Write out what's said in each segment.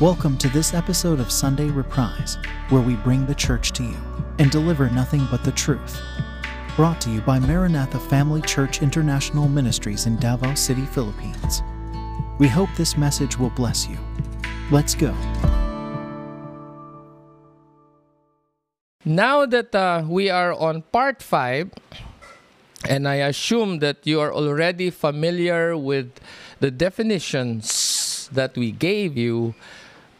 Welcome to this episode of Sunday Reprise, where we bring the church to you and deliver nothing but the truth. Brought to you by Maranatha Family Church International Ministries in Davao City, Philippines. We hope this message will bless you. Let's go. Now that uh, we are on part five, and I assume that you are already familiar with the definitions that we gave you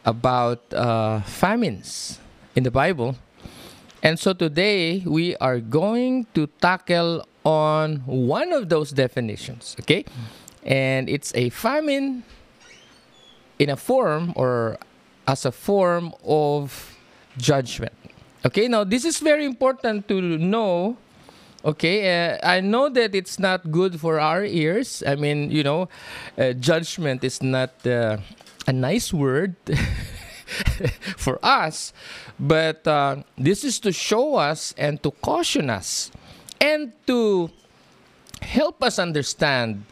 about uh, famines in the Bible. And so today we are going to tackle on one of those definitions, okay? And it's a famine in a form or as a form of judgment. Okay, now this is very important to know. Okay, uh, I know that it's not good for our ears. I mean, you know, uh, judgment is not uh, a nice word for us, but uh, this is to show us and to caution us and to help us understand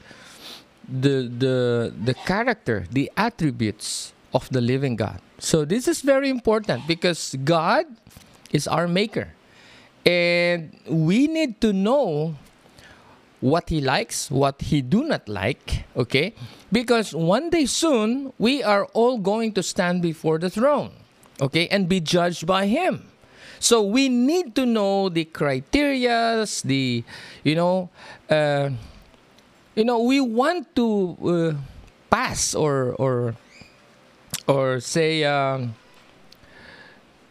the the the character, the attributes of the living God. So this is very important because God is our maker. And we need to know what he likes, what he do not like, okay? Because one day soon we are all going to stand before the throne, okay, and be judged by him. So we need to know the criterias, the you know, uh, you know, we want to uh, pass or or or say um,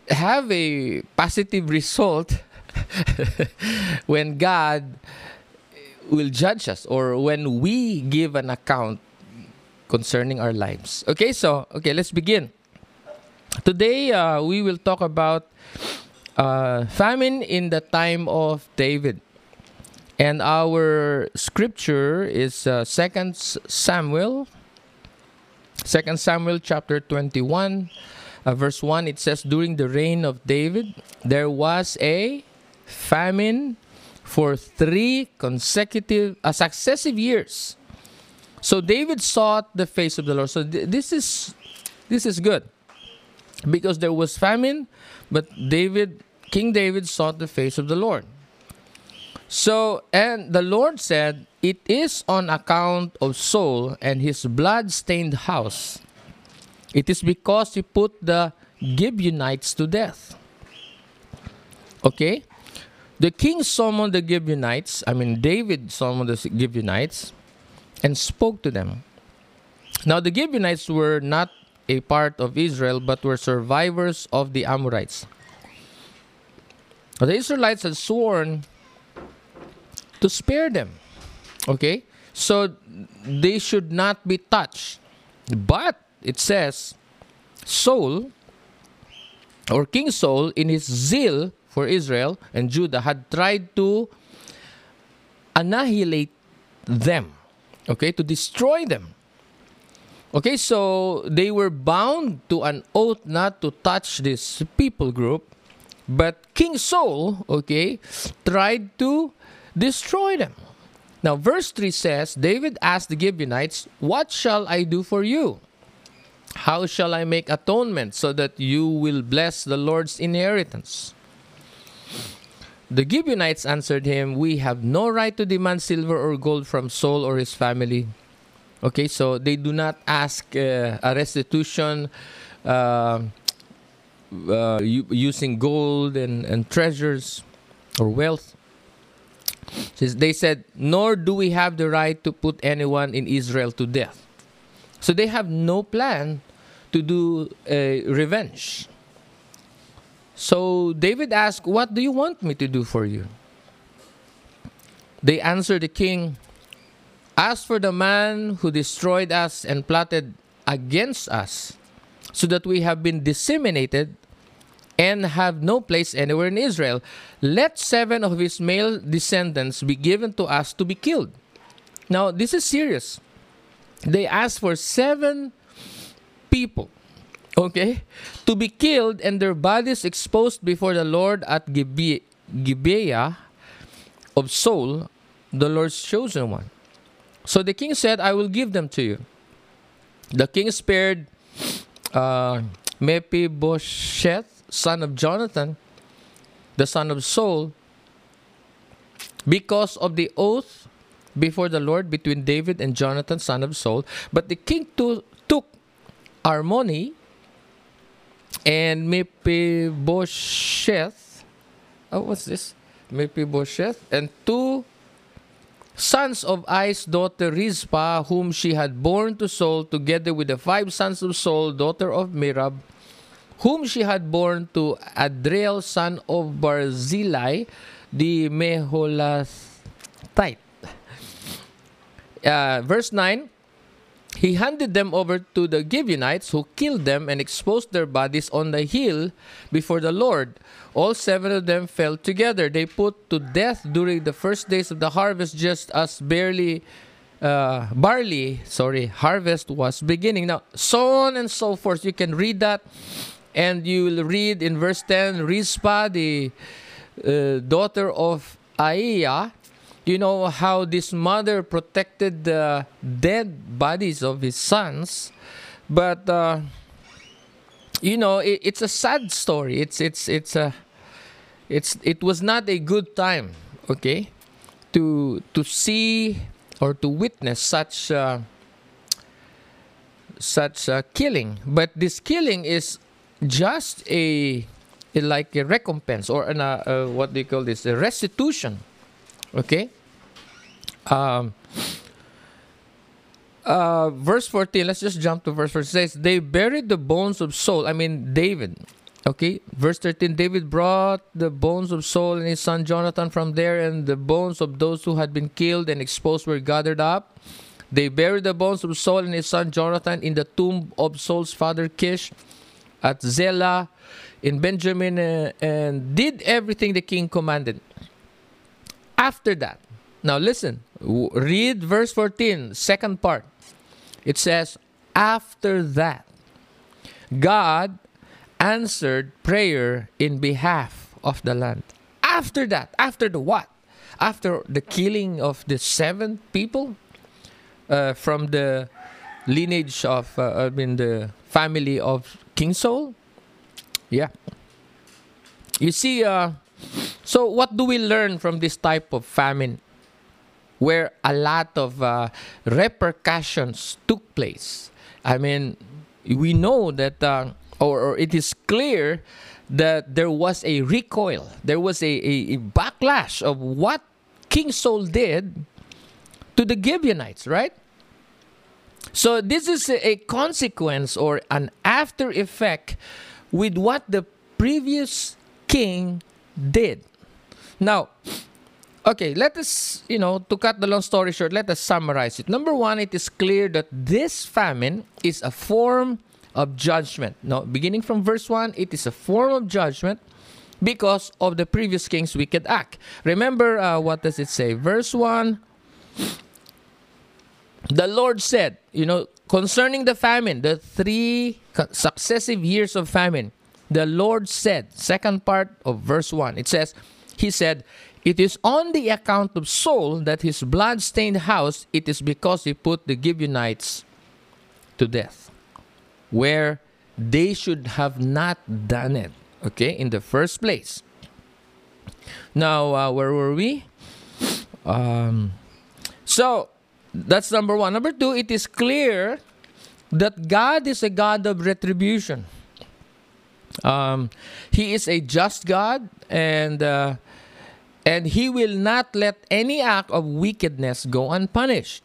have a positive result when God will judge us or when we give an account concerning our lives. Okay, so okay, let's begin. Today uh, we will talk about uh, famine in the time of David. And our scripture is uh, 2 Samuel 2 Samuel chapter 21 uh, verse 1 it says during the reign of David there was a famine for 3 consecutive uh, successive years. So David sought the face of the Lord. So th- this is this is good. Because there was famine, but David King David sought the face of the Lord. So, and the Lord said, It is on account of Saul and his blood stained house. It is because he put the Gibeonites to death. Okay? The king summoned the Gibeonites, I mean, David summoned the Gibeonites and spoke to them. Now, the Gibeonites were not a part of Israel, but were survivors of the Amorites. The Israelites had sworn to spare them. Okay? So they should not be touched. But it says, Saul, or King Saul, in his zeal for Israel and Judah, had tried to annihilate them. Okay? To destroy them. Okay, so they were bound to an oath not to touch this people group. But King Saul, okay, tried to destroy them. Now, verse 3 says David asked the Gibeonites, What shall I do for you? How shall I make atonement so that you will bless the Lord's inheritance? The Gibeonites answered him, We have no right to demand silver or gold from Saul or his family. Okay, so they do not ask uh, a restitution uh, uh, using gold and, and treasures or wealth. They said, Nor do we have the right to put anyone in Israel to death. So they have no plan to do a revenge. So David asked, What do you want me to do for you? They answered the king, As for the man who destroyed us and plotted against us, so that we have been disseminated and have no place anywhere in Israel, let seven of his male descendants be given to us to be killed. Now, this is serious. They asked for seven people, okay, to be killed and their bodies exposed before the Lord at Gibe- Gibeah of Saul, the Lord's chosen one. So the king said, I will give them to you. The king spared uh, Mephibosheth, son of Jonathan, the son of Saul, because of the oath before the Lord between David and Jonathan, son of Saul. But the king to, took Armoni and Mephibosheth. Oh, what's this? Mephibosheth and two sons of Aiah's daughter Rizpah, whom she had borne to Saul, together with the five sons of Saul, daughter of Merab, whom she had borne to Adriel, son of Barzillai, the Meholathite. Uh, verse 9 He handed them over to the Gibeonites, who killed them and exposed their bodies on the hill before the Lord. All seven of them fell together. They put to death during the first days of the harvest, just as barely uh, barley, sorry, harvest was beginning. Now, so on and so forth. You can read that, and you will read in verse 10 Rizpah, the uh, daughter of Aiah, you know how this mother protected the dead bodies of his sons, but uh, you know it, it's a sad story. It's it's it's a it's it was not a good time, okay, to to see or to witness such uh, such killing. But this killing is just a, a like a recompense or an, uh, uh, what do you call this? A restitution. Okay. Um, uh, verse 14, let's just jump to verse 14. It says, They buried the bones of Saul, I mean David. Okay, verse 13 David brought the bones of Saul and his son Jonathan from there, and the bones of those who had been killed and exposed were gathered up. They buried the bones of Saul and his son Jonathan in the tomb of Saul's father Kish at Zelah in Benjamin uh, and did everything the king commanded. After that, now listen, read verse 14, second part. It says, After that, God answered prayer in behalf of the land. After that, after the what? After the killing of the seven people uh, from the lineage of, uh, I mean, the family of King Saul? Yeah. You see, uh, so what do we learn from this type of famine? Where a lot of uh, repercussions took place. I mean, we know that, uh, or, or, it is clear that there was a recoil, there was a, a, a backlash of what King Saul did to the Gibeonites, right? So this is a, a consequence or an after effect with what the previous king did. Now, Okay, let us, you know, to cut the long story short, let us summarize it. Number one, it is clear that this famine is a form of judgment. Now, beginning from verse 1, it is a form of judgment because of the previous king's wicked act. Remember, uh, what does it say? Verse 1 The Lord said, you know, concerning the famine, the three successive years of famine, the Lord said, second part of verse 1, it says, He said, it is on the account of Saul that his blood stained house, it is because he put the Gibeonites to death, where they should have not done it, okay, in the first place. Now, uh, where were we? Um, so, that's number one. Number two, it is clear that God is a God of retribution. Um, he is a just God, and uh, and he will not let any act of wickedness go unpunished.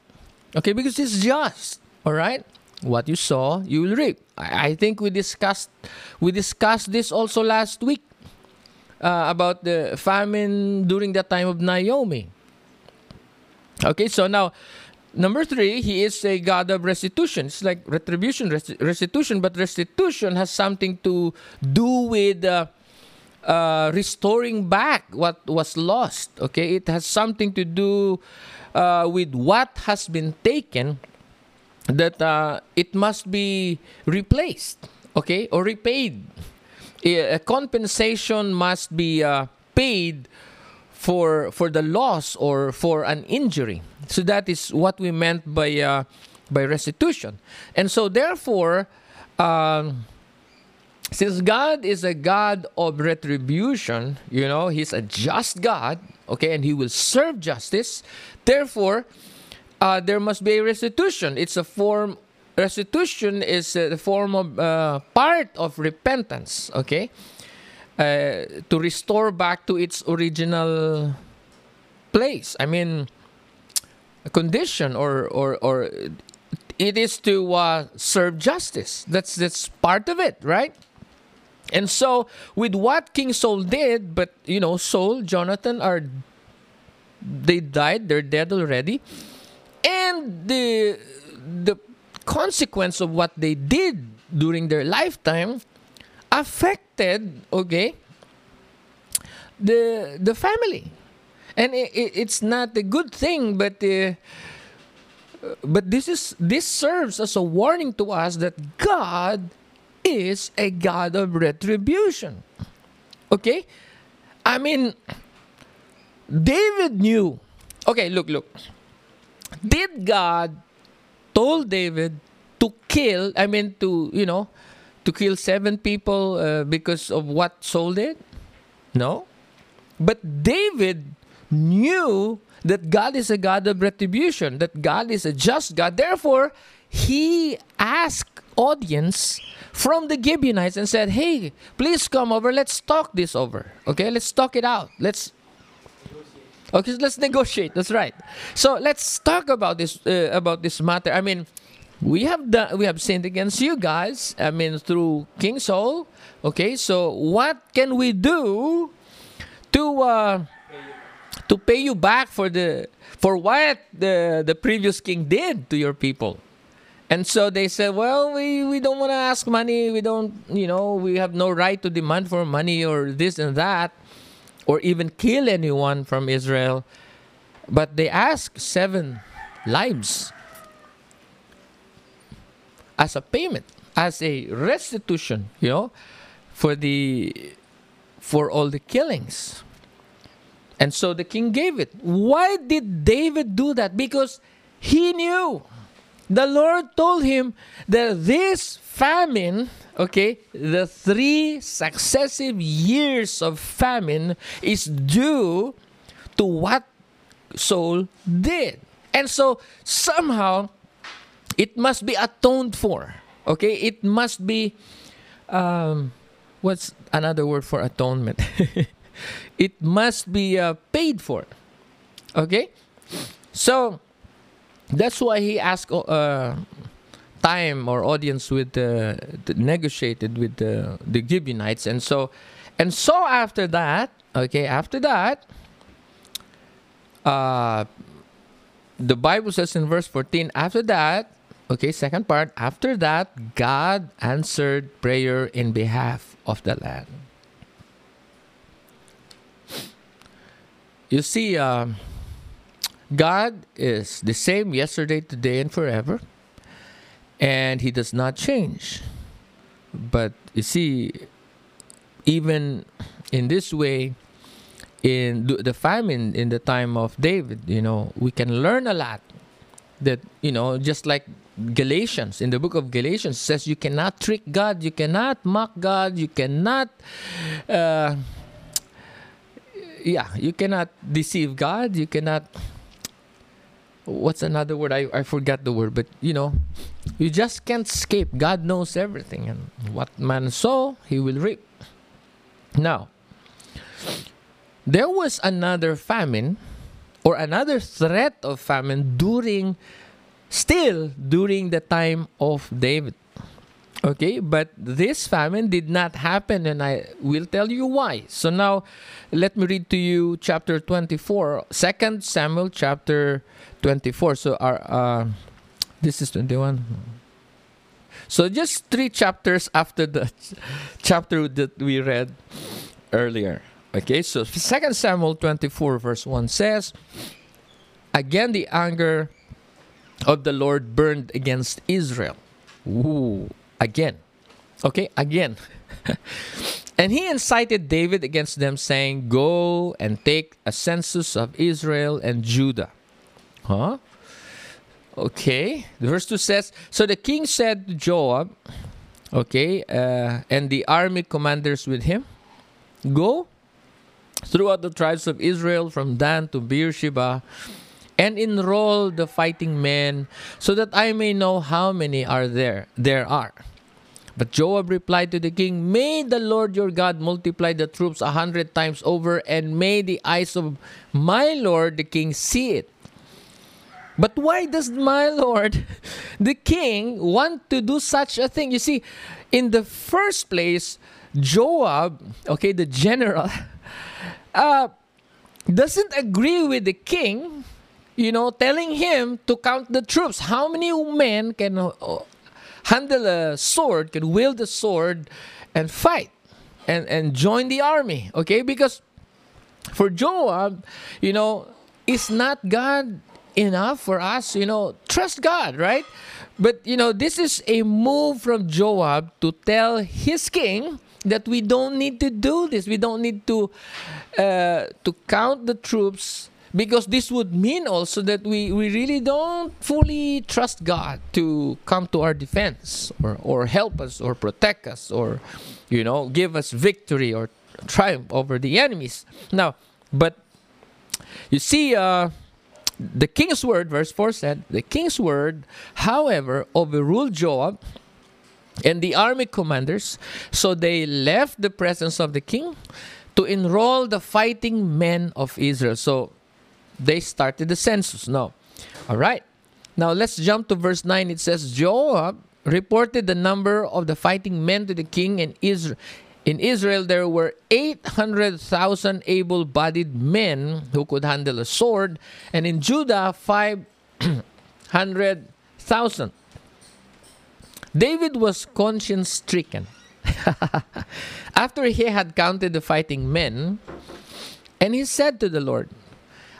Okay, because it's just. All right? What you sow, you will reap. I, I think we discussed we discussed this also last week uh, about the famine during the time of Naomi. Okay, so now number three, he is a God of restitution. It's like retribution, restitution, but restitution has something to do with. Uh, uh, restoring back what was lost. Okay, it has something to do uh, with what has been taken that uh, it must be replaced. Okay, or repaid. A compensation must be uh, paid for for the loss or for an injury. So that is what we meant by uh, by restitution. And so therefore um, since God is a God of retribution, you know, He's a just God, okay, and He will serve justice. Therefore, uh, there must be a restitution. It's a form. Restitution is a form of uh, part of repentance, okay, uh, to restore back to its original place. I mean, a condition or or or it is to uh, serve justice. That's that's part of it, right? And so, with what King Saul did, but you know, Saul, Jonathan are they died, they're dead already, and the the consequence of what they did during their lifetime affected, okay, the the family, and it, it, it's not a good thing, but. Uh, but this is this serves as a warning to us that God is a God of retribution. Okay? I mean, David knew. Okay, look, look. Did God told David to kill, I mean, to, you know, to kill seven people uh, because of what Saul did? No. But David knew that God is a God of retribution, that God is a just God. Therefore, he asked audience from the Gibeonites and said, "Hey, please come over. Let's talk this over. Okay, let's talk it out. Let's." Okay, let's negotiate. That's right. So let's talk about this uh, about this matter. I mean, we have done we have sinned against you guys. I mean, through King Saul. Okay, so what can we do to uh, to pay you back for the for what the the previous king did to your people? And so they said, well, we, we don't want to ask money. We don't, you know, we have no right to demand for money or this and that, or even kill anyone from Israel. But they asked seven lives as a payment, as a restitution, you know, for the for all the killings. And so the king gave it. Why did David do that? Because he knew the Lord told him that this famine, okay, the three successive years of famine is due to what Saul did. And so somehow it must be atoned for. Okay, it must be um, what's another word for atonement? it must be uh, paid for. Okay, so that's why he asked uh, time or audience with the, the negotiated with the the Gibeonites, and so and so after that, okay, after that, uh, the Bible says in verse fourteen. After that, okay, second part. After that, God answered prayer in behalf of the land. You see. Uh, God is the same yesterday, today, and forever, and He does not change. But you see, even in this way, in the famine in the time of David, you know, we can learn a lot. That you know, just like Galatians in the book of Galatians says, you cannot trick God, you cannot mock God, you cannot. Uh, yeah, you cannot deceive God. You cannot what's another word? I, I forgot the word, but you know, you just can't escape. God knows everything, and what man sow, he will reap. Now, there was another famine or another threat of famine during, still during the time of David. Okay, but this famine did not happen, and I will tell you why. So now, let me read to you chapter 24, 2 Samuel chapter 24. So our uh, this is 21. So just three chapters after the chapter that we read earlier. Okay, so 2 Samuel 24 verse 1 says, Again the anger of the Lord burned against Israel. Ooh, again. Okay, again. and he incited David against them, saying, Go and take a census of Israel and Judah Huh? Okay. The verse 2 says So the king said to Joab, okay, uh, and the army commanders with him, go throughout the tribes of Israel from Dan to Beersheba and enroll the fighting men so that I may know how many are there there are. But Joab replied to the king, May the Lord your God multiply the troops a hundred times over, and may the eyes of my Lord the king see it. But why does my Lord the king want to do such a thing? You see, in the first place, Joab, okay, the general, uh, doesn't agree with the king, you know, telling him to count the troops. How many men can uh, handle a sword, can wield a sword and fight and, and join the army. Okay? Because for Joab, you know, is not God enough for us? You know, trust God, right? But, you know, this is a move from Joab to tell his king that we don't need to do this. We don't need to uh, to count the troops because this would mean also that we, we really don't fully trust God to come to our defense or, or help us or protect us or you know give us victory or triumph over the enemies. Now but you see uh, the king's word verse 4 said the king's word however overruled joab and the army commanders. So they left the presence of the king to enroll the fighting men of israel. So they started the census. No. All right. Now let's jump to verse 9. It says Joab reported the number of the fighting men to the king in Israel. In Israel, there were 800,000 able bodied men who could handle a sword, and in Judah, 500,000. David was conscience stricken. After he had counted the fighting men, and he said to the Lord,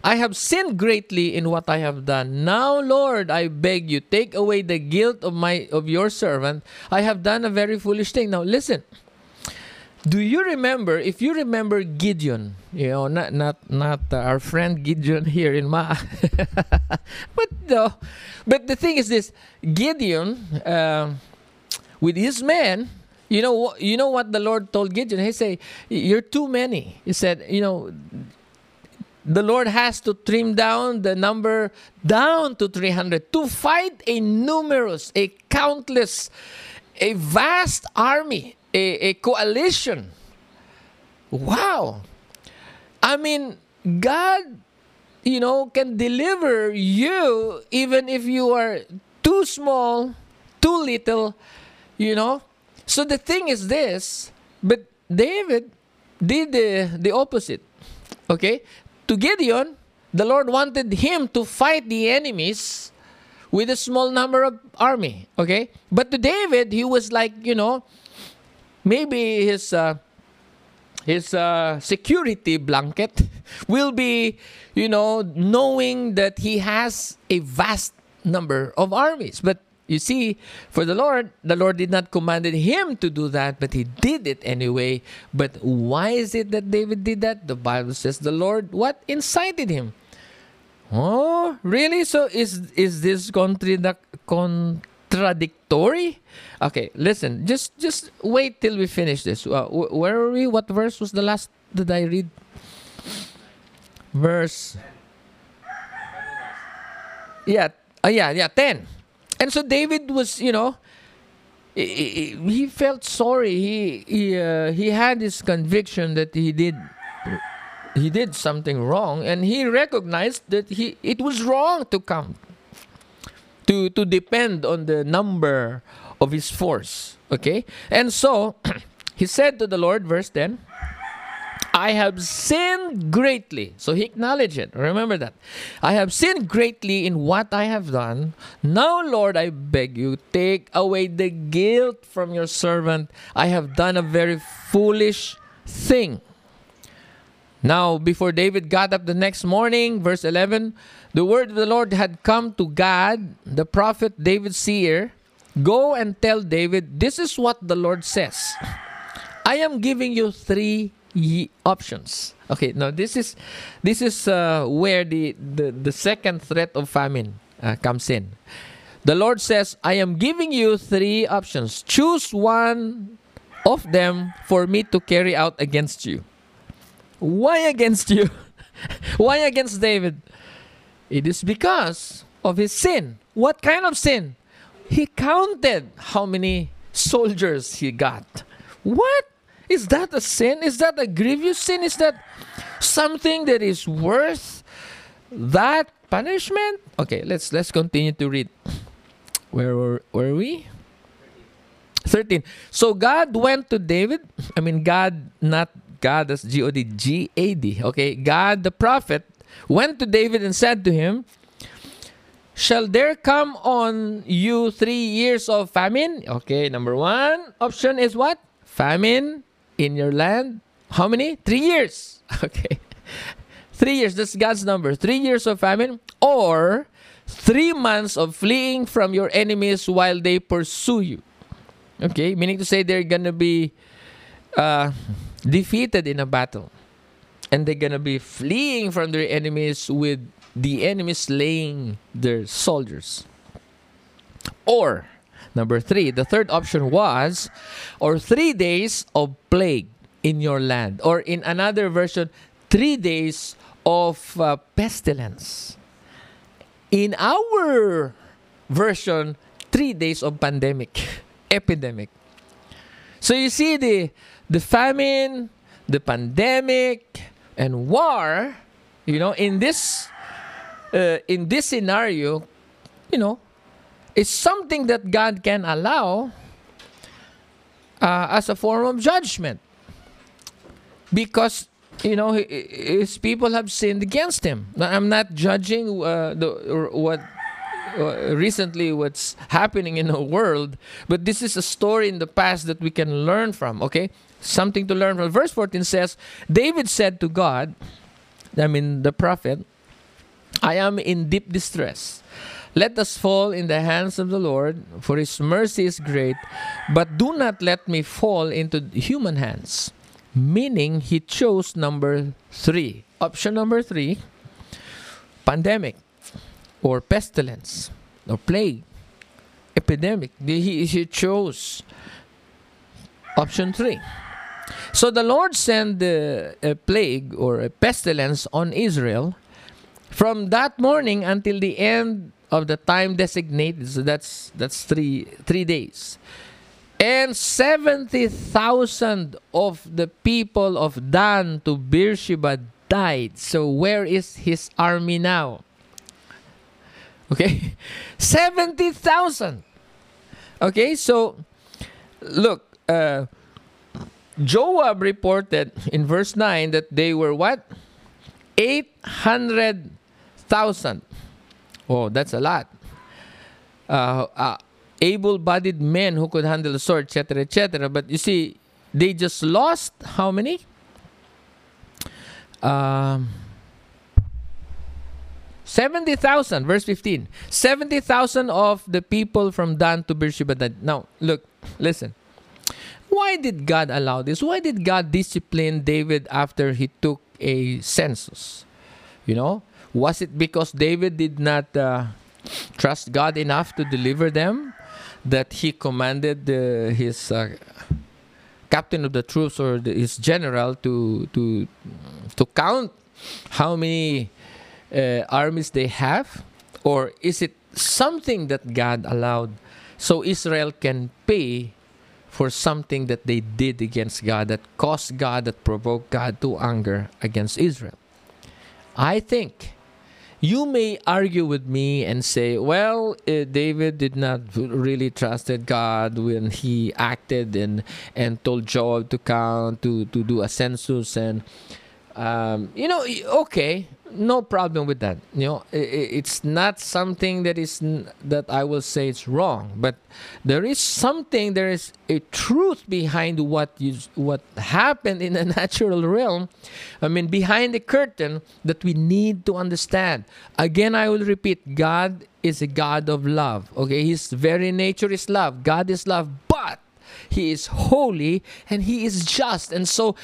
I have sinned greatly in what I have done. Now, Lord, I beg you, take away the guilt of my of your servant. I have done a very foolish thing. Now, listen. Do you remember? If you remember Gideon, you know, not not not uh, our friend Gideon here in Ma, but no, but the thing is this: Gideon, uh, with his men, you know, you know what the Lord told Gideon. He said, "You're too many." He said, "You know." The Lord has to trim down the number down to 300 to fight a numerous, a countless, a vast army, a, a coalition. Wow. I mean, God, you know, can deliver you even if you are too small, too little, you know. So the thing is this, but David did the, the opposite. Okay? To Gideon, the Lord wanted him to fight the enemies with a small number of army. Okay, but to David, he was like, you know, maybe his uh, his uh, security blanket will be, you know, knowing that he has a vast number of armies. But you see, for the Lord, the Lord did not commanded him to do that, but he did it anyway. But why is it that David did that? The Bible says the Lord what incited him. Oh, really? So is is this contradictory? Okay, listen. Just just wait till we finish this. Uh, where are we? What verse was the last that I read? Verse. Yeah. Uh, yeah. Yeah. Ten. And so David was, you know, he, he felt sorry. He he uh, he had this conviction that he did he did something wrong, and he recognized that he it was wrong to come to to depend on the number of his force. Okay, and so he said to the Lord, verse ten. I have sinned greatly. So he acknowledged it. Remember that. I have sinned greatly in what I have done. Now, Lord, I beg you, take away the guilt from your servant. I have done a very foolish thing. Now, before David got up the next morning, verse 11, the word of the Lord had come to Gad, the prophet David's seer. Go and tell David, this is what the Lord says. I am giving you three options. Okay, now this is this is uh, where the, the the second threat of famine uh, comes in. The Lord says, I am giving you three options. Choose one of them for me to carry out against you. Why against you? Why against David? It is because of his sin. What kind of sin? He counted how many soldiers he got. What? Is that a sin? Is that a grievous sin? Is that something that is worth that punishment? Okay, let's let's continue to read. Where were, were we? 13. So God went to David. I mean, God, not God, that's G O D, G A D. Okay, Gad the prophet went to David and said to him, Shall there come on you three years of famine? Okay, number one option is what? Famine in your land. How many? Three years. Okay. Three years, that's God's number. Three years of famine. Or three months of fleeing from your enemies while they pursue you. Okay, meaning to say they're gonna be uh, defeated in a battle. And they're gonna be fleeing from their enemies with the enemy slaying their soldiers. Or, number three, the third option was, or three days of plague in your land. Or in another version, three days of uh, pestilence. In our version, three days of pandemic, epidemic. So you see the the famine, the pandemic, and war. You know, in this uh, in this scenario, you know, it's something that God can allow uh, as a form of judgment because you know his people have sinned against him. I'm not judging uh, the what uh, recently what's happening in the world, but this is a story in the past that we can learn from. Okay, something to learn from. Verse 14 says, David said to God, I mean the prophet, I am in deep distress. Let us fall in the hands of the Lord, for his mercy is great, but do not let me fall into human hands. Meaning, he chose number three. Option number three pandemic, or pestilence, or plague, epidemic. He, he chose option three. So the Lord sent a plague or a pestilence on Israel from that morning until the end of the time designated. So that's that's three three days. And 70,000 of the people of Dan to Beersheba died. So where is his army now? Okay? 70,000. Okay, so look, uh, Joab reported in verse 9 that they were what? 800,000. Oh, that's a lot. Uh, uh, able-bodied men who could handle the sword, etc., etc. But you see, they just lost how many? Um, 70,000, verse 15. 70,000 of the people from Dan to Beersheba. Now, look, listen. Why did God allow this? Why did God discipline David after he took a census? You know, was it because David did not uh, trust God enough to deliver them that he commanded uh, his uh, captain of the troops or the, his general to to to count how many uh, armies they have, or is it something that God allowed so Israel can pay for something that they did against God that caused God that provoked God to anger against Israel? I think you may argue with me and say, well, uh, David did not really trusted God when he acted and and told Joab to count to to do a census and um, you know, okay, no problem with that. You know, it's not something that is that I will say it's wrong, but there is something. There is a truth behind what you what happened in the natural realm. I mean, behind the curtain that we need to understand. Again, I will repeat: God is a God of love. Okay, His very nature is love. God is love, but He is holy and He is just, and so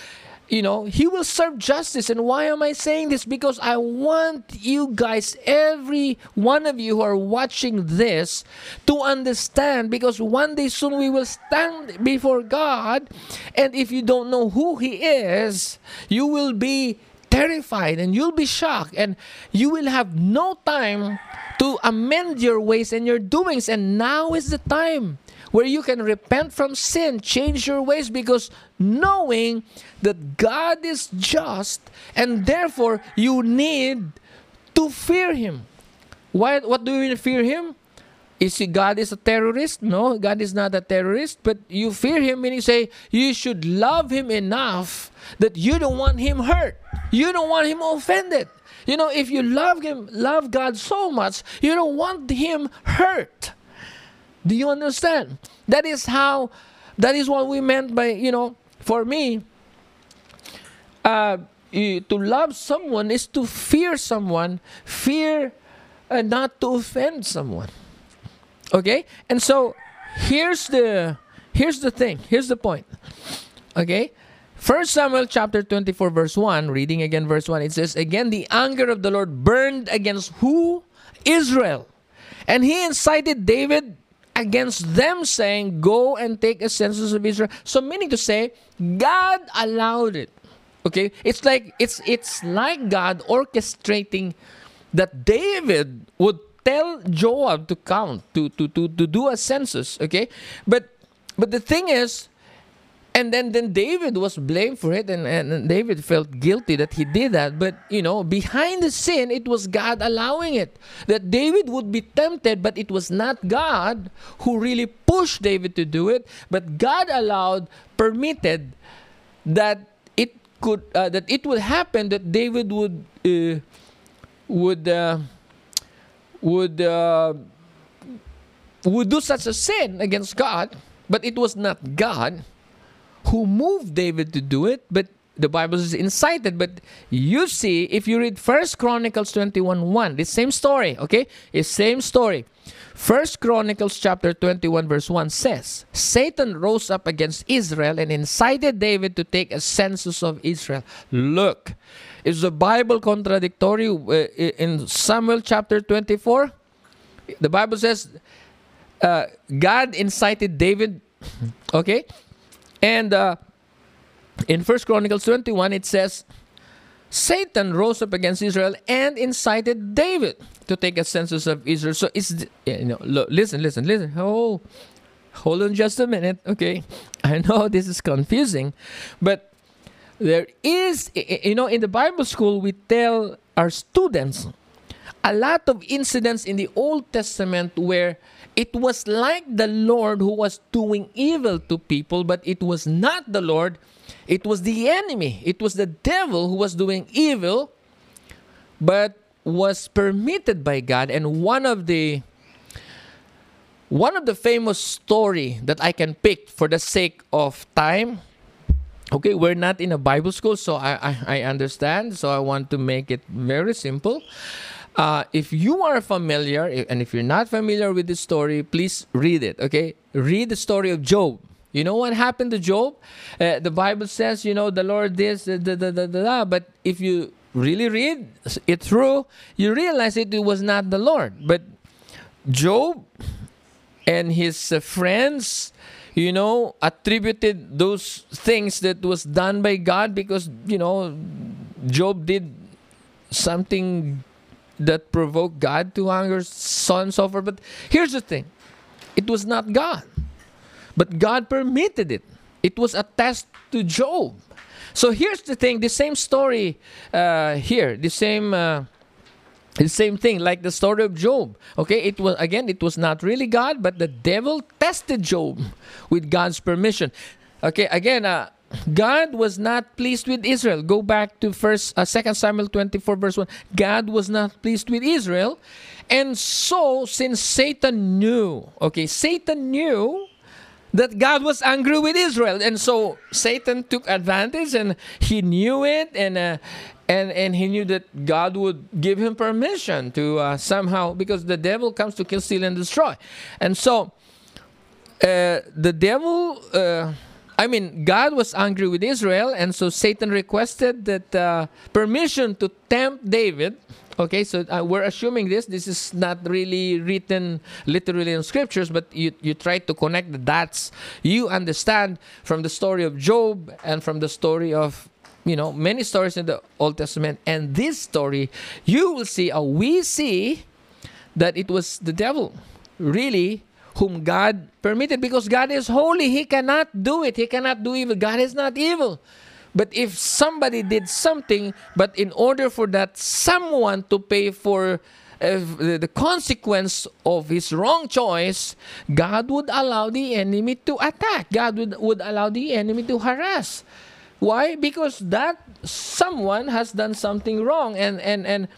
you know, he will serve justice. And why am I saying this? Because I want you guys, every one of you who are watching this, to understand. Because one day soon we will stand before God. And if you don't know who he is, you will be terrified and you'll be shocked. And you will have no time to amend your ways and your doings. And now is the time where you can repent from sin, change your ways, because knowing that God is just and therefore you need to fear Him. Why, what do you mean, fear Him? Is he, God is a terrorist? No, God is not a terrorist, but you fear Him you say you should love Him enough that you don't want Him hurt. You don't want Him offended. You know, if you love Him, love God so much, you don't want Him hurt. Do you understand? That is how, that is what we meant by, you know, for me, uh, to love someone is to fear someone, fear uh, not to offend someone. Okay? And so here's the here's the thing. Here's the point. Okay? First Samuel chapter 24 verse 1, reading again verse 1, it says, Again the anger of the Lord burned against who? Israel. And he incited David against them, saying, Go and take a census of Israel. So meaning to say, God allowed it. Okay? It's like it's it's like God orchestrating that David would tell Joab to count, to, to, to, to do a census. Okay? But but the thing is, and then then David was blamed for it and, and David felt guilty that he did that. But you know behind the sin it was God allowing it. That David would be tempted but it was not God who really pushed David to do it. But God allowed permitted that it could uh, that it would happen that David would uh, would uh, would uh, would do such a sin against God. But it was not God who moved David to do it, but the Bible is incited. But you see, if you read First Chronicles 21 1, the same story, okay? It's same story. First Chronicles chapter 21 verse 1 says, Satan rose up against Israel and incited David to take a census of Israel. Look, is the Bible contradictory uh, in Samuel chapter 24? The Bible says uh, God incited David, okay? And uh, in First Chronicles 21, it says, Satan rose up against Israel and incited David to take a census of Israel. So it's, you know, look, listen, listen, listen. Oh, hold on just a minute. Okay. I know this is confusing, but there is, you know, in the Bible school, we tell our students a lot of incidents in the Old Testament where it was like the Lord who was doing evil to people, but it was not the Lord. It was the enemy. It was the devil who was doing evil, but was permitted by God. And one of the one of the famous story that I can pick for the sake of time. Okay, we're not in a Bible school, so I, I, I understand. So I want to make it very simple. Uh, if you are familiar, and if you're not familiar with this story, please read it. Okay, read the story of Job. You know what happened to Job? Uh, the Bible says, you know, the Lord this, da, da, da, da, da, but if you really read it through, you realize it, it was not the Lord. But Job and his uh, friends, you know, attributed those things that was done by God because, you know, Job did something that provoked God to anger, so on and so forth. But here's the thing it was not God, but God permitted it. It was a test to Job. So here's the thing the same story uh, here, the same. Uh, the same thing like the story of Job. Okay, it was again, it was not really God, but the devil tested Job with God's permission. Okay, again, uh, God was not pleased with Israel. Go back to first uh, 2 Samuel 24 verse 1. God was not pleased with Israel. And so since Satan knew, okay, Satan knew that God was angry with Israel. And so Satan took advantage and he knew it and uh, and and he knew that God would give him permission to uh, somehow because the devil comes to kill, steal and destroy. And so uh, the devil uh, I mean, God was angry with Israel, and so Satan requested that uh, permission to tempt David. Okay, so uh, we're assuming this. This is not really written literally in scriptures, but you, you try to connect the dots. You understand from the story of Job and from the story of, you know, many stories in the Old Testament. And this story, you will see, or we see, that it was the devil really whom God permitted because God is holy. He cannot do it. He cannot do evil. God is not evil. But if somebody did something, but in order for that someone to pay for uh, the consequence of his wrong choice, God would allow the enemy to attack. God would, would allow the enemy to harass. Why? Because that someone has done something wrong, and and and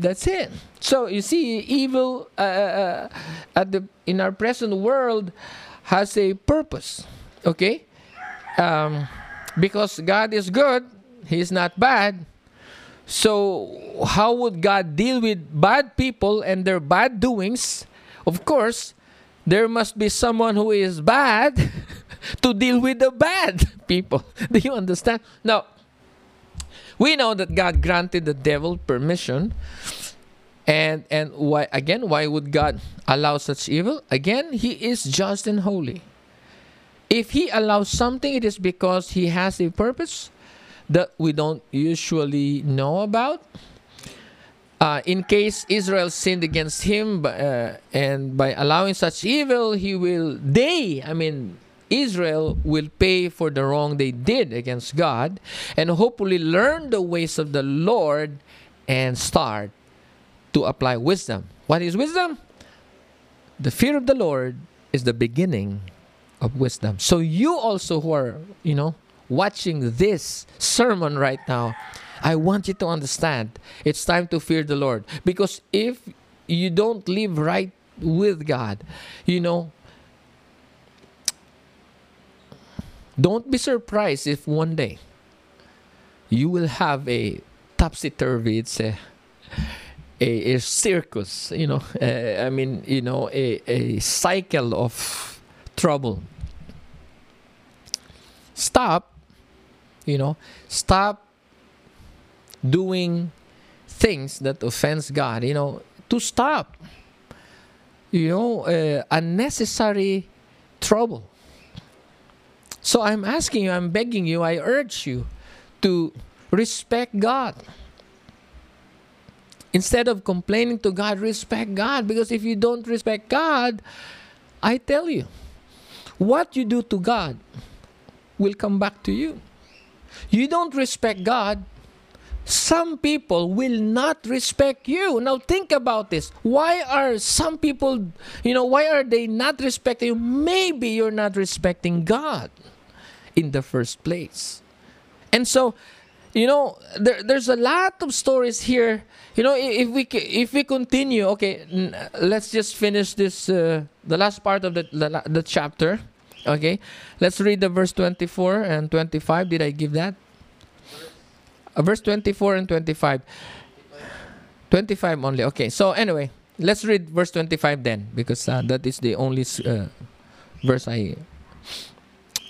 that's it. So you see, evil uh, uh, at the in our present world has a purpose. Okay, um, because God is good, He is not bad. So how would God deal with bad people and their bad doings? Of course, there must be someone who is bad to deal with the bad people. Do you understand? Now, we know that God granted the devil permission. And and why again why would God allow such evil? Again, he is just and holy. If he allows something it is because he has a purpose that we don't usually know about. Uh, in case Israel sinned against him uh, and by allowing such evil, he will, they, I mean, Israel will pay for the wrong they did against God and hopefully learn the ways of the Lord and start to apply wisdom. What is wisdom? The fear of the Lord is the beginning of wisdom. So you also who are, you know, watching this sermon right now, I want you to understand it's time to fear the Lord because if you don't live right with God, you know, Don't be surprised if one day you will have a topsy turvy. It's a, a, a circus, you know. Uh, I mean, you know, a, a cycle of trouble. Stop, you know, stop doing things that offends God. You know, to stop, you know, uh, unnecessary trouble so I'm asking you, I'm begging you, I urge you to respect God. Instead of complaining to God, respect God. Because if you don't respect God, I tell you, what you do to God will come back to you. You don't respect God, some people will not respect you. Now think about this. Why are some people, you know, why are they not respecting you? Maybe you're not respecting God in the first place. And so, you know, there, there's a lot of stories here. You know, if we if we continue, okay, let's just finish this uh, the last part of the, the the chapter. Okay, let's read the verse 24 and 25. Did I give that? Uh, verse 24 and 25. 25 only. Okay, so anyway, let's read verse 25 then, because uh, that is the only uh, verse I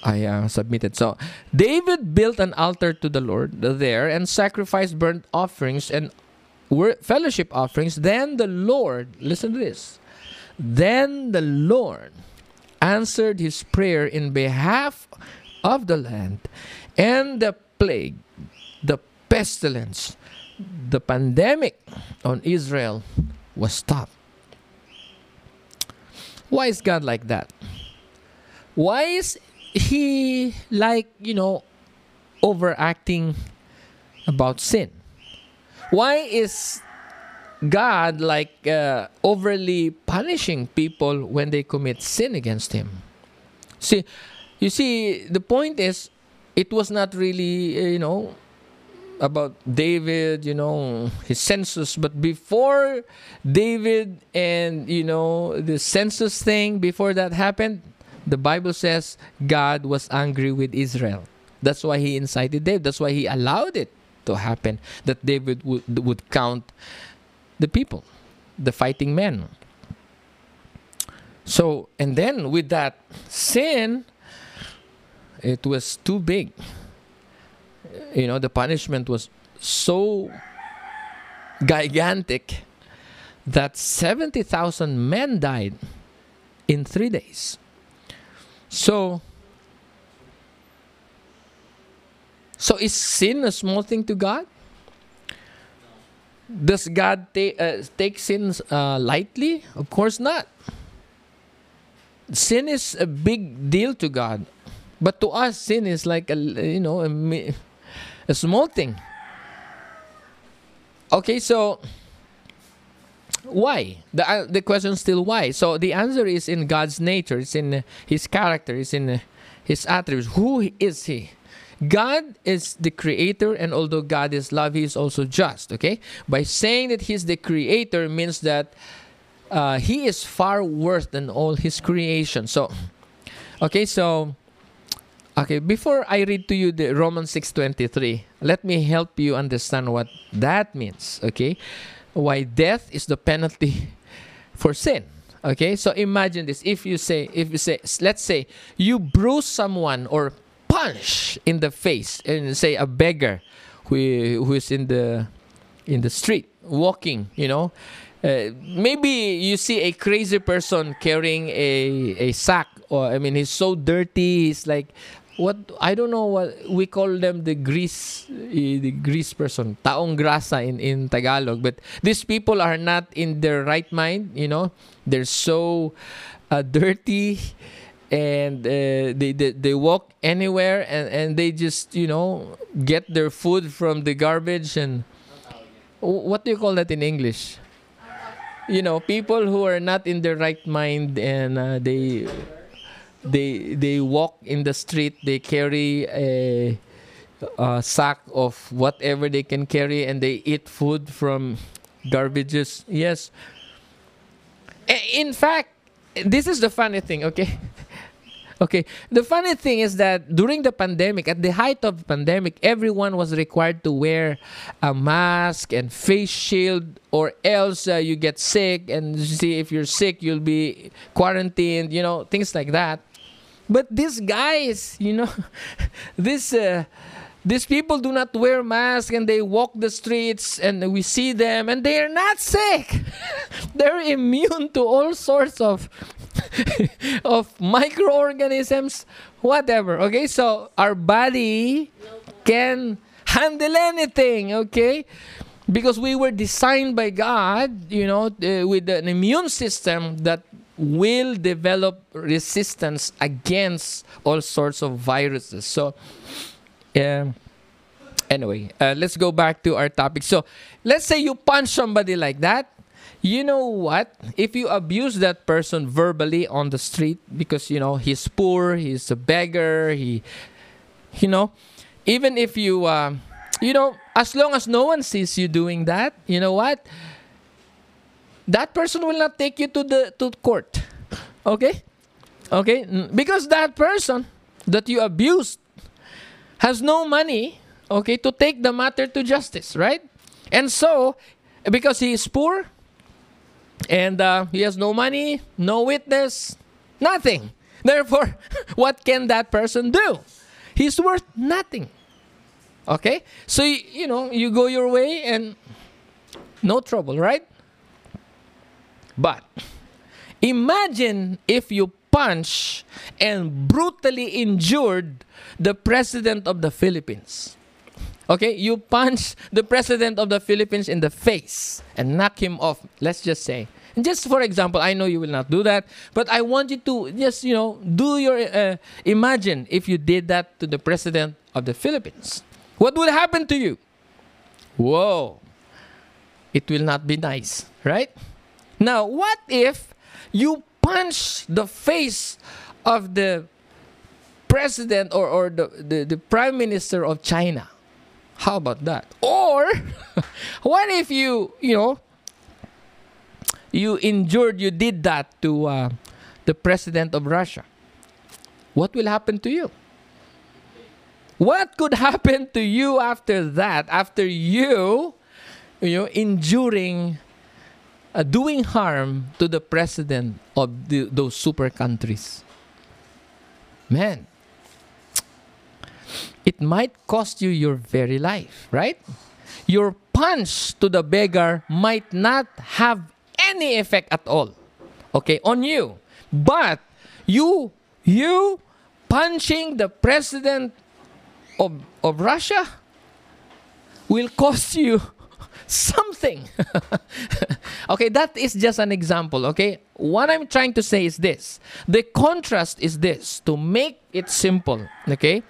I uh, submitted. So David built an altar to the Lord there and sacrificed burnt offerings and fellowship offerings. Then the Lord, listen to this. Then the Lord answered his prayer in behalf of the land and the plague, the pestilence, the pandemic on Israel was stopped. Why is God like that? Why is he like you know overacting about sin. Why is god like uh, overly punishing people when they commit sin against him? See you see the point is it was not really uh, you know about David, you know, his census, but before David and you know the census thing, before that happened, the Bible says God was angry with Israel. That's why he incited David. That's why he allowed it to happen that David would, would count the people, the fighting men. So, and then with that sin, it was too big. You know, the punishment was so gigantic that 70,000 men died in three days. So, so is sin a small thing to God? Does God ta- uh, take sins uh, lightly? Of course not. Sin is a big deal to God, but to us, sin is like a you know a, a small thing. Okay, so why? The uh, the question still why. So the answer is in God's nature. It's in His character. It's in His attributes. Who is He? God is the creator, and although God is love, He is also just. Okay, by saying that He's the creator means that uh, He is far worse than all His creation. So, okay, so okay, before I read to you the Romans six twenty three, let me help you understand what that means. Okay, why death is the penalty for sin. Okay, so imagine this: if you say, if you say, let's say you bruise someone or punch in the face, and say a beggar who who is in the in the street walking, you know. Uh, maybe you see a crazy person carrying a, a sack or i mean he's so dirty he's like what i don't know what we call them the grease eh, the grease person. Taong grasa in in tagalog. But these people are not in their right mind you know. They're so uh, dirty and uh, they, they they walk anywhere and and they just you know get their food from the garbage and what do you call that in english? You know people who are not in their right mind and uh, they they they walk in the street they carry a, a sack of whatever they can carry and they eat food from garbages yes in fact this is the funny thing okay Okay. The funny thing is that during the pandemic, at the height of the pandemic, everyone was required to wear a mask and face shield, or else uh, you get sick. And see, if you're sick, you'll be quarantined. You know, things like that. But these guys, you know, this. Uh, these people do not wear masks and they walk the streets and we see them and they are not sick. They're immune to all sorts of of microorganisms, whatever. Okay, so our body can handle anything. Okay, because we were designed by God, you know, uh, with an immune system that will develop resistance against all sorts of viruses. So, um, anyway, uh, let's go back to our topic. So, let's say you punch somebody like that. You know what? If you abuse that person verbally on the street because you know he's poor, he's a beggar, he, you know, even if you, uh, you know, as long as no one sees you doing that, you know what? That person will not take you to the to court. Okay, okay, because that person that you abused has no money, okay, to take the matter to justice, right? And so, because he is poor and uh, he has no money, no witness, nothing. Therefore, what can that person do? He's worth nothing. Okay? So, y- you know, you go your way and no trouble, right? But imagine if you punch and brutally injured the president of the Philippines. Okay, you punch the president of the Philippines in the face and knock him off. Let's just say, just for example, I know you will not do that, but I want you to just you know do your uh, imagine if you did that to the president of the Philippines. What will happen to you? Whoa, it will not be nice, right? Now, what if you punch the face of the president or, or the, the, the prime minister of China? How about that? Or what if you, you know, you injured, you did that to uh, the president of Russia? What will happen to you? What could happen to you after that? After you, you know, enduring, uh, doing harm to the president of the, those super countries? Man, it might cost you your very life, right? Your punch to the beggar might not have any effect at all, okay, on you. But you, you punching the president of, of Russia will cost you something. okay, that is just an example. Okay, what I'm trying to say is this the contrast is this to make it simple. Okay,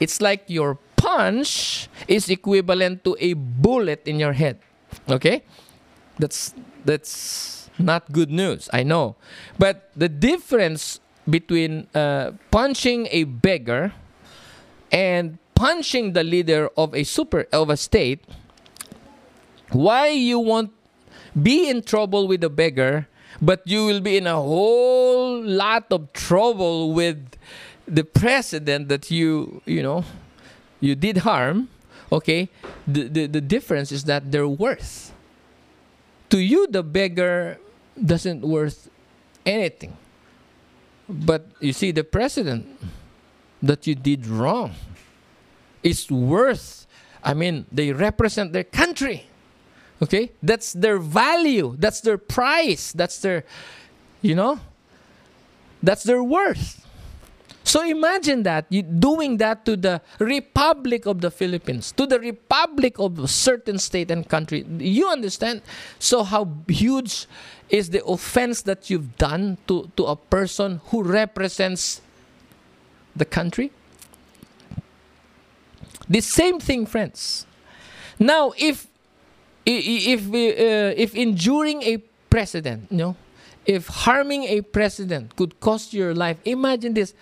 it's like your punch is equivalent to a bullet in your head. Okay, that's that's not good news. I know, but the difference between uh, punching a beggar and punching the leader of a super of a state why you won't be in trouble with the beggar, but you will be in a whole lot of trouble with the president that you, you know, you did harm, okay? The, the, the difference is that they're worth. To you, the beggar doesn't worth anything. But you see, the president that you did wrong is worth, I mean, they represent their country. Okay? That's their value. That's their price. That's their, you know, that's their worth. So imagine that you doing that to the Republic of the Philippines, to the Republic of a certain state and country. You understand? So how huge is the offense that you've done to, to a person who represents the country? The same thing, friends. Now, if if uh, if injuring a president, you know, if harming a president could cost your life, imagine this.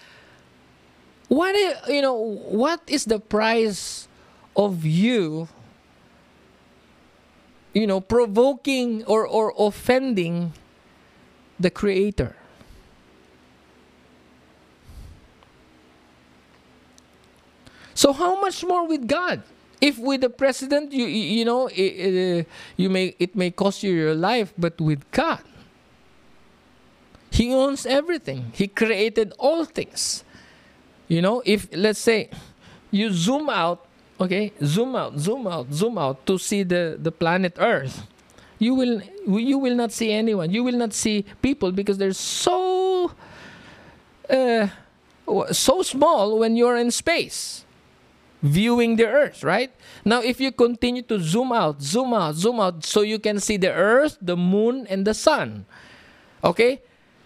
What you know? What is the price of you? You know, provoking or or offending the Creator. So how much more with God? If with the president you you know it, it, uh, you may it may cost you your life but with god he owns everything. He created all things. You know if let's say you zoom out okay zoom out zoom out zoom out to see the the planet earth you will you will not see anyone. You will not see people because they're so uh, so small when you're in space viewing the earth, right? Now, if you continue to zoom out, zoom out, zoom out, so you can see the earth, the moon, and the sun. Okay?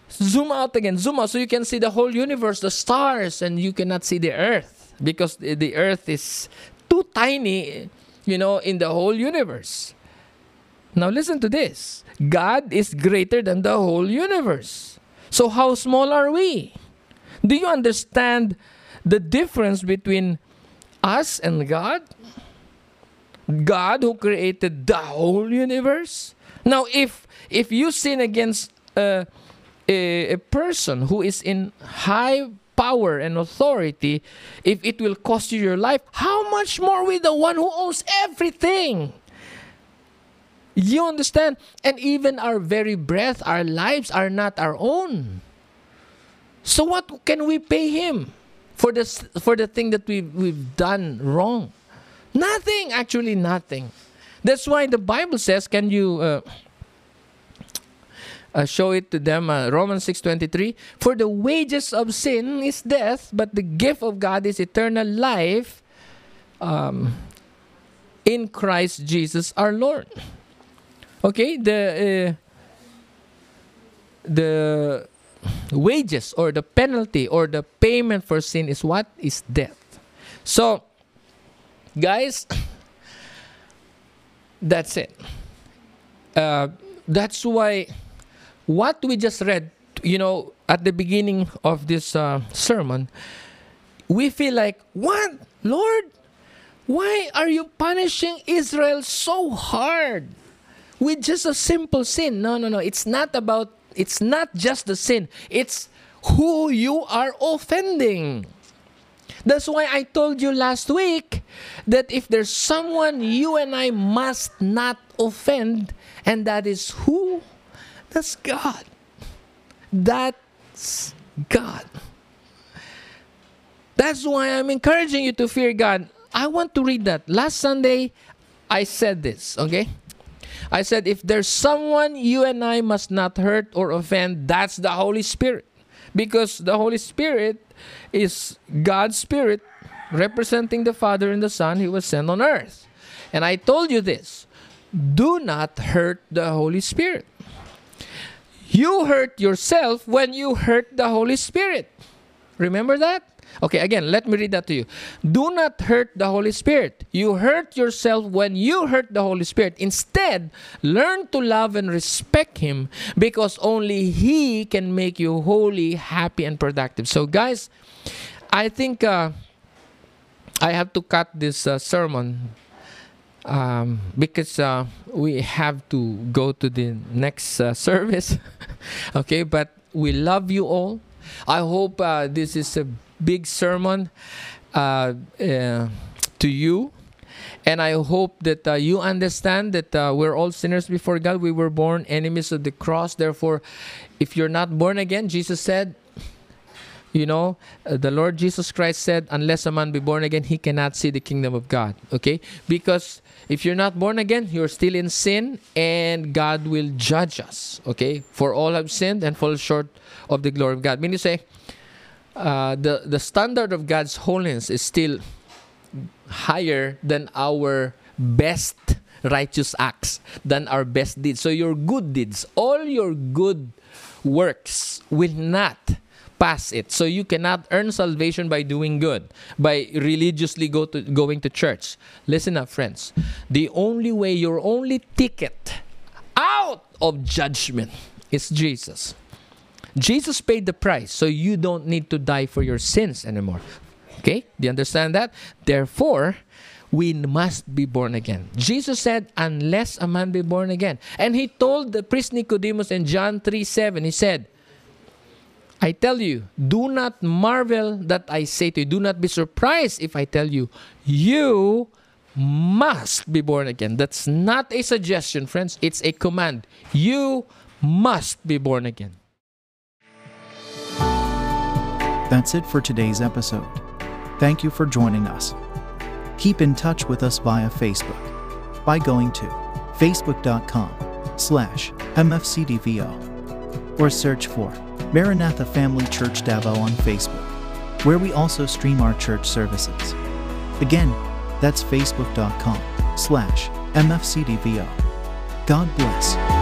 Zoom out again, zoom out, so you can see the whole universe, the stars, and you cannot see the earth because the earth is too tiny, you know, in the whole universe. Now, listen to this God is greater than the whole universe. So, how small are we? Do you understand the difference between us and God? God who created the whole universe? Now, if if you sin against uh, a, a person who is in high power and authority, if it will cost you your life, how much more with the one who owns everything? You understand? And even our very breath, our lives are not our own. So, what can we pay him? For the for the thing that we've we've done wrong. Nothing, actually nothing. That's why the Bible says, can you uh, uh, show it to them? Uh, Romans 6.23, For the wages of sin is death, but the gift of God is eternal life um, in Christ Jesus our Lord. Okay, the uh, the wages or the penalty or the payment for sin is what? Is death. So, guys, that's it. Uh, that's why what we just read, you know, at the beginning of this uh, sermon, we feel like, what? Lord, why are you punishing Israel so hard with just a simple sin? No, no, no. It's not about it's not just the sin, it's who you are offending. That's why I told you last week that if there's someone you and I must not offend, and that is who? That's God. That's God. That's why I'm encouraging you to fear God. I want to read that. Last Sunday, I said this, okay? I said, if there's someone you and I must not hurt or offend, that's the Holy Spirit. Because the Holy Spirit is God's Spirit representing the Father and the Son. He was sent on earth. And I told you this do not hurt the Holy Spirit. You hurt yourself when you hurt the Holy Spirit. Remember that? Okay, again, let me read that to you. Do not hurt the Holy Spirit. You hurt yourself when you hurt the Holy Spirit. Instead, learn to love and respect Him because only He can make you holy, happy, and productive. So, guys, I think uh, I have to cut this uh, sermon um, because uh, we have to go to the next uh, service. okay, but we love you all. I hope uh, this is a big sermon uh, uh, to you. And I hope that uh, you understand that uh, we're all sinners before God. We were born enemies of the cross. Therefore, if you're not born again, Jesus said, you know, uh, the Lord Jesus Christ said, unless a man be born again, he cannot see the kingdom of God. Okay? Because if you're not born again, you're still in sin and God will judge us. Okay? For all have sinned and fall short of the glory of God. Meaning say, uh, the the standard of God's holiness is still higher than our best righteous acts, than our best deeds. So your good deeds, all your good works will not pass it. So you cannot earn salvation by doing good, by religiously go to going to church. Listen up, friends. The only way, your only ticket out of judgment is Jesus. Jesus paid the price, so you don't need to die for your sins anymore. Okay? Do you understand that? Therefore, we must be born again. Jesus said, unless a man be born again. And he told the priest Nicodemus in John 3 7, he said, I tell you, do not marvel that I say to you, do not be surprised if I tell you, you must be born again. That's not a suggestion, friends, it's a command. You must be born again. That's it for today's episode. Thank you for joining us. Keep in touch with us via Facebook by going to facebook.com slash mfcdvo or search for Maranatha Family Church Davao on Facebook, where we also stream our church services. Again, that's facebook.com slash mfcdvo. God bless.